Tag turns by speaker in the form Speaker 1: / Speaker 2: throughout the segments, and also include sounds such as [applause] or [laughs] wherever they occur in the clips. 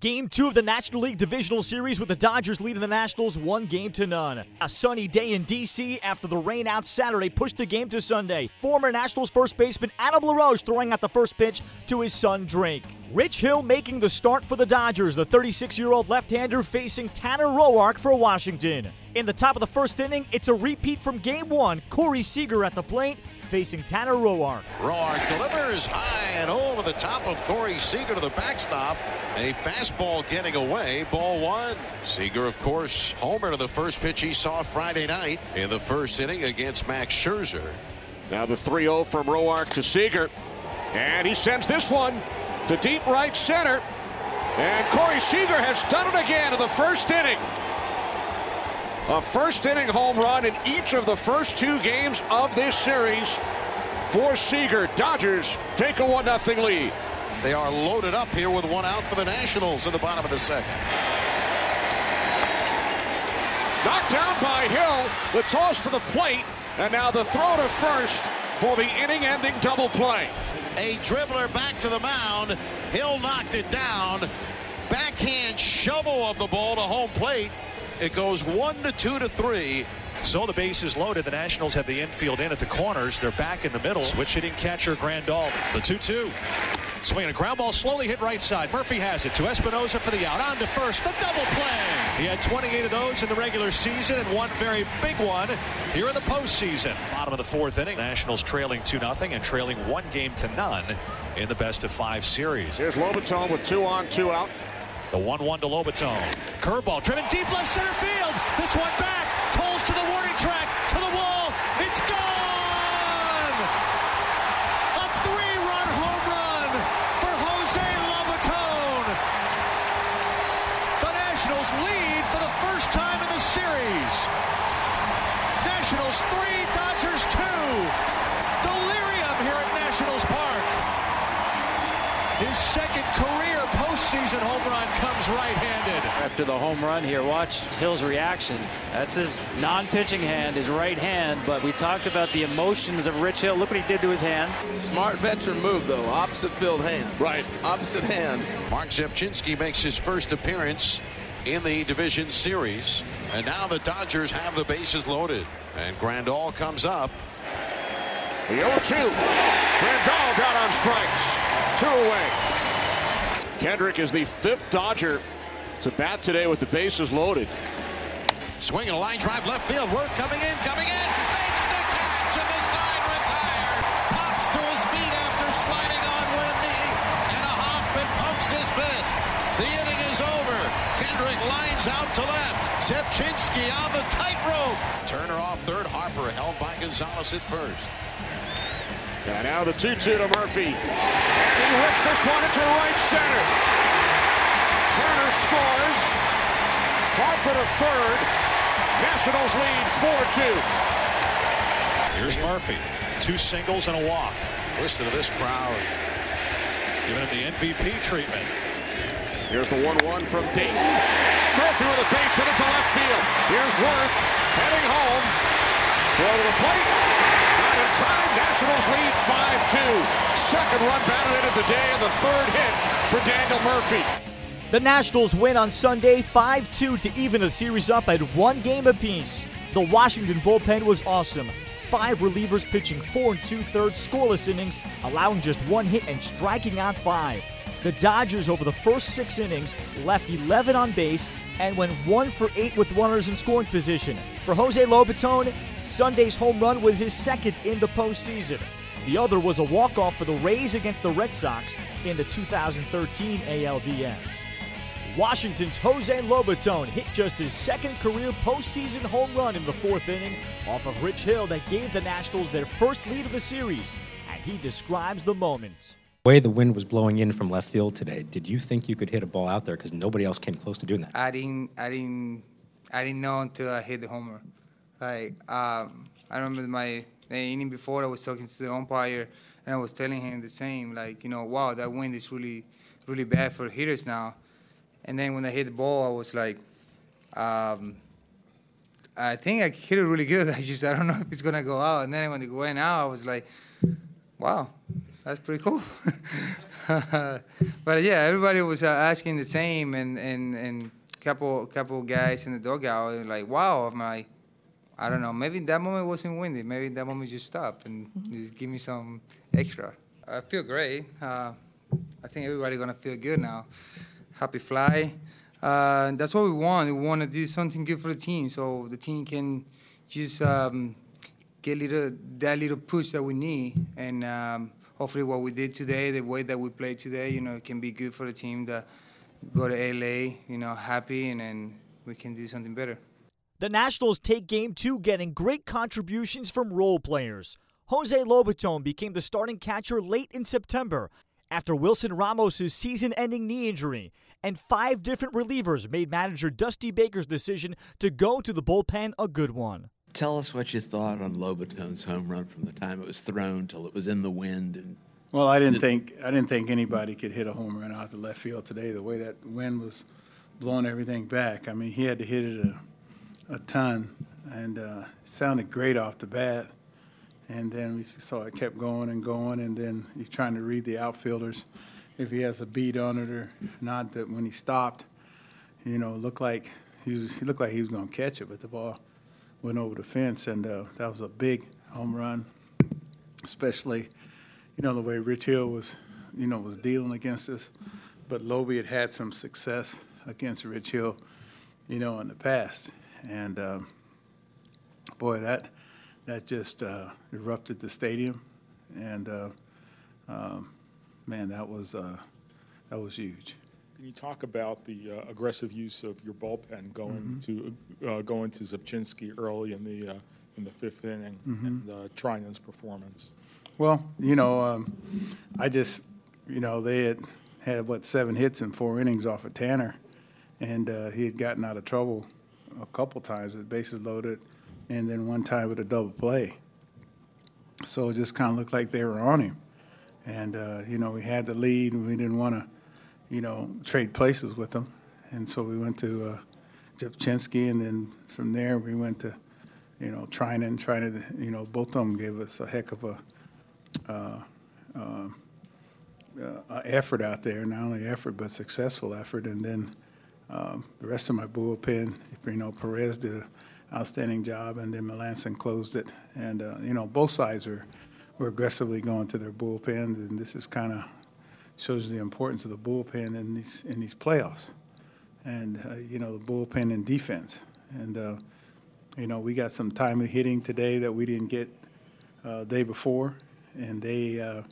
Speaker 1: Game two of the National League Divisional Series with the Dodgers leading the Nationals one game to none. A sunny day in D.C. after the rain out Saturday pushed the game to Sunday. Former Nationals first baseman Adam LaRoche throwing out the first pitch to his son Drake. Rich Hill making the start for the Dodgers, the 36 year old left hander facing Tanner Roark for Washington. In the top of the first inning, it's a repeat from game one. Corey Seager at the plate facing Tanner Roark.
Speaker 2: Roark delivers high and over the top of Corey Seager to the backstop. A fastball getting away. Ball one. Seager, of course, homer to the first pitch he saw Friday night in the first inning against Max Scherzer.
Speaker 3: Now the 3 0 from Roark to Seager. And he sends this one to deep right center. And Corey Seager has done it again in the first inning. A first inning home run in each of the first two games of this series for Seager. Dodgers take a 1 0 lead.
Speaker 2: They are loaded up here with one out for the Nationals in the bottom of the second.
Speaker 3: Knocked down by Hill. The toss to the plate. And now the throw to first for the inning ending double play.
Speaker 2: A dribbler back to the mound. Hill knocked it down. Backhand shovel of the ball to home plate. It goes one to two to three.
Speaker 4: So the base is loaded. The Nationals have the infield in at the corners. They're back in the middle. Switch hitting catcher Grandal. The 2-2. Swinging a ground ball slowly hit right side. Murphy has it to Espinosa for the out. On to first. The double play. He had 28 of those in the regular season and one very big one here in the postseason. Bottom of the fourth inning. Nationals trailing 2-0 and trailing one game to none in the best of five series.
Speaker 3: Here's Lobaton with two on, two out.
Speaker 4: The 1-1 to Lobaton. Curveball driven deep left center field. This one back. Tolls to the warning track. To the wall. It's gone! A three-run home run for Jose Lobaton. The Nationals lead for the first time in the series. Nationals three, Dodgers two. Delirium here at Nationals Park. His second career postseason home run comes right-handed.
Speaker 5: After the home run here, watch Hill's reaction. That's his non-pitching hand, his right hand. But we talked about the emotions of Rich Hill. Look what he did to his hand.
Speaker 6: Smart veteran move, though. Opposite field hand.
Speaker 3: Right.
Speaker 6: Opposite hand.
Speaker 2: Marc Rzepczynski makes his first appearance in the division series. And now the Dodgers have the bases loaded. And Grandal comes up.
Speaker 3: The 0 2. Grandal got on strikes. Two away. Kendrick is the fifth Dodger to bat today with the bases loaded.
Speaker 2: Swinging a line drive left field. Werth coming in, coming in. Makes the catch and the side retired. Pops to his feet after sliding on one knee. And a hop and pumps his fist. The inning is over. Kendrick lines out to left. Rzepczynski on the tightrope. Turner off third. Harper held by Gonzalez at first.
Speaker 3: And now the 2 2 to Murphy. And he whips this one into right center. Turner scores. Harper to third. Nationals lead 4 2.
Speaker 4: Here's Murphy. Two singles and a walk.
Speaker 2: Listen to this crowd.
Speaker 4: Giving him the MVP treatment.
Speaker 3: Here's the 1 1 from Dayton. And Murphy with a base hit into left field. Here's Werth heading home. Throw to the plate. In time. Nationals lead 5-2. Second run batted in of the day and the third hit for Daniel Murphy.
Speaker 1: The Nationals win on Sunday 5 2 to even the series up at one game apiece. The Washington bullpen was awesome. Five relievers pitching four and two thirds scoreless innings, allowing just one hit and striking out five. The Dodgers, over the first six innings, left 11 on base and went one for eight with runners in scoring position. For Jose Lobaton, Sunday's home run was his second in the postseason. The other was a walk-off for the Rays against the Red Sox in the 2013 ALDS. Washington's Jose Lobaton hit just his second career postseason home run in the fourth inning off of Rich Hill that gave the Nationals their first lead of the series, and he describes the moment.
Speaker 7: The way the wind was blowing in from left field today, did you think you could hit a ball out there because nobody else came close to doing that?
Speaker 8: I didn't, I didn't, I didn't know until I hit the homer. Like um, I remember my the inning before I was talking to the umpire and I was telling him the same, like you know, wow, that wind is really, really bad for hitters now. And then when I hit the ball, I was like, um, I think I hit it really good. [laughs] I just I don't know if it's gonna go out. And then when it went out, I was like, wow, that's pretty cool. [laughs] but yeah, everybody was uh, asking the same, and and and couple couple guys in the dugout like, wow. I'm like, I don't know. Maybe that moment wasn't windy. Maybe that moment just stopped and
Speaker 9: Mm-hmm.
Speaker 8: just give me some extra. I feel great. Uh, I think everybody gonna feel good now. Happy fly. Uh, that's what we want. We want to do something good for the team, so the team can just um, get little that little push that we need, and um, hopefully what we did today, the way that we played today, you know, can be good for the team to go to LA, you know, happy, and then we can do something better.
Speaker 1: The Nationals take game two, getting great contributions from role players. Jose Lobaton became the starting catcher late in September after Wilson Ramos' season ending knee injury, and five different relievers made manager Dusty Baker's decision to go to the bullpen a good one.
Speaker 6: Tell us what you thought on Lobaton's home run from the time it was thrown till it was in the wind. And
Speaker 9: Well, I didn't think I didn't think anybody could hit a home run out the left field today. The way that wind was blowing everything back. I mean, he had to hit it a, a ton, and uh, sounded great off the bat. And then we saw it kept going and going, and then he's trying to read the outfielders if he has a beat on it or not. That when he stopped, you know, looked like he was he looked like he was going to catch it, but the ball went over the fence, and uh, that was a big home run, especially you know, the way Rich Hill was, you know, was dealing against us. But Lobie had had some success against Rich Hill, you know, in the past. And um, boy, that that just uh, erupted the stadium. And uh, um, man, that was uh, that was huge.
Speaker 10: Can you talk about the uh, aggressive use of your bullpen going to uh, going to Rzepczynski early in the uh, in the fifth inning and uh, Treinen's performance?
Speaker 9: Well, you know, um, I just, you know, they had had what seven hits in four innings off of Tanner, and uh, he had gotten out of trouble a couple times with bases loaded, and then one time with a double play. So it just kind of looked like they were on him, and uh, you know, we had the lead, and we didn't want to, you know, trade places with them, and so we went to uh, Rzepczynski, and then from there we went to, you know, Treinen. Treinen, you know, both of them gave us a heck of a uh, uh, uh, effort out there, not only effort but successful effort. And then um, the rest of my bullpen, you know, Perez did an outstanding job, and then Melancon closed it. And uh, you know, both sides were were aggressively going to their bullpens, and this is kind of shows the importance of the bullpen in these in these playoffs. And uh, you know, the bullpen and defense. And uh, you know, we got some timely hitting today that we didn't get uh, day before and they, uh,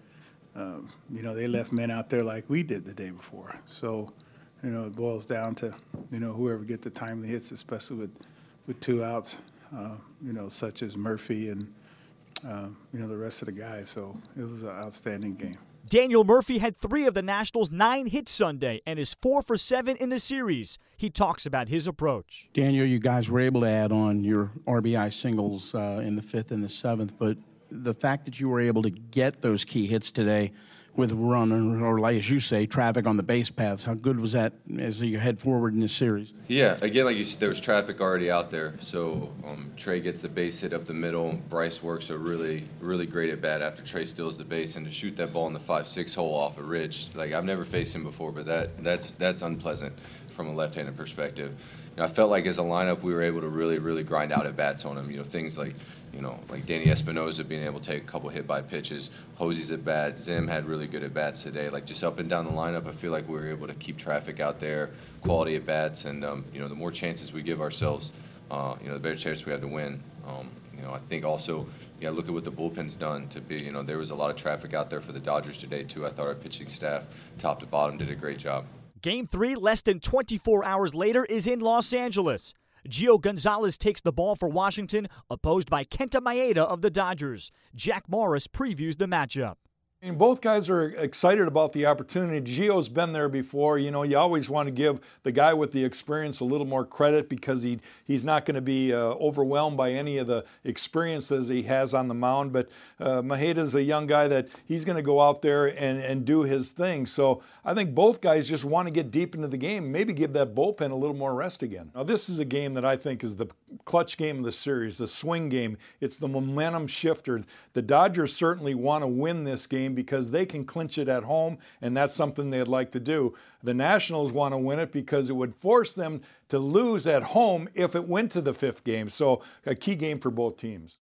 Speaker 9: uh, you know, they left men out there like we did the day before. So, you know, it boils down to, you know, whoever get the timely hits, especially with, with two outs, uh, you know, such as Murphy and, uh, you know, the rest of the guys. So it was an outstanding game.
Speaker 1: Daniel Murphy had three of the Nationals' nine hits Sunday and is four for seven in the series. He talks about his approach.
Speaker 11: Daniel, you guys were able to add on your RBI singles uh, in the fifth and the seventh, but the fact that you were able to get those key hits today with run or, like as you say, traffic on the base paths, how good was that as you head forward in this series?
Speaker 12: Yeah, again, like you said, there was traffic already out there. So um, Trea gets the base hit up the middle. Bryce works a really, really great at bat after Trea steals the base, and to shoot that ball in the five-six hole off a ridge, like I've never faced him before, but that that's that's unpleasant from a left-handed perspective. Know, I felt like as a lineup, we were able to really, really grind out at bats on him. You know, things like you know, like Danny Espinosa being able to take a couple hit by pitches, Hosey's at bat, Zim had really good at bats today. Like just up and down the lineup, I feel like we were able to keep traffic out there, quality at bats, and um, you know, the more chances we give ourselves, uh, you know, the better chance we have to win. Um, you know, I think also, yeah, look at what the bullpen's done to be. You know, there was a lot of traffic out there for the Dodgers today too. I thought our pitching staff, top to bottom, did a great job.
Speaker 1: Game three, less than 24 hours later, is in Los Angeles. Gio Gonzalez takes the ball for Washington, opposed by Kenta Maeda of the Dodgers. Jack Morris previews the matchup.
Speaker 13: And both guys are excited about the opportunity. Gio's been there before. You know, you always want to give the guy with the experience a little more credit because he he's not going to be uh, overwhelmed by any of the experiences he has on the mound. But uh, Maeda's a young guy that he's going to go out there and, and do his thing. So I think both guys just want to get deep into the game, maybe give that bullpen a little more rest again. Now, this is a game that I think is the clutch game of the series, the swing game. It's the momentum shifter. The Dodgers certainly want to win this game because they can clinch it at home, and that's something they'd like to do. The Nationals want to win it because it would force them to lose at home if it went to the fifth game. So, a key game for both teams.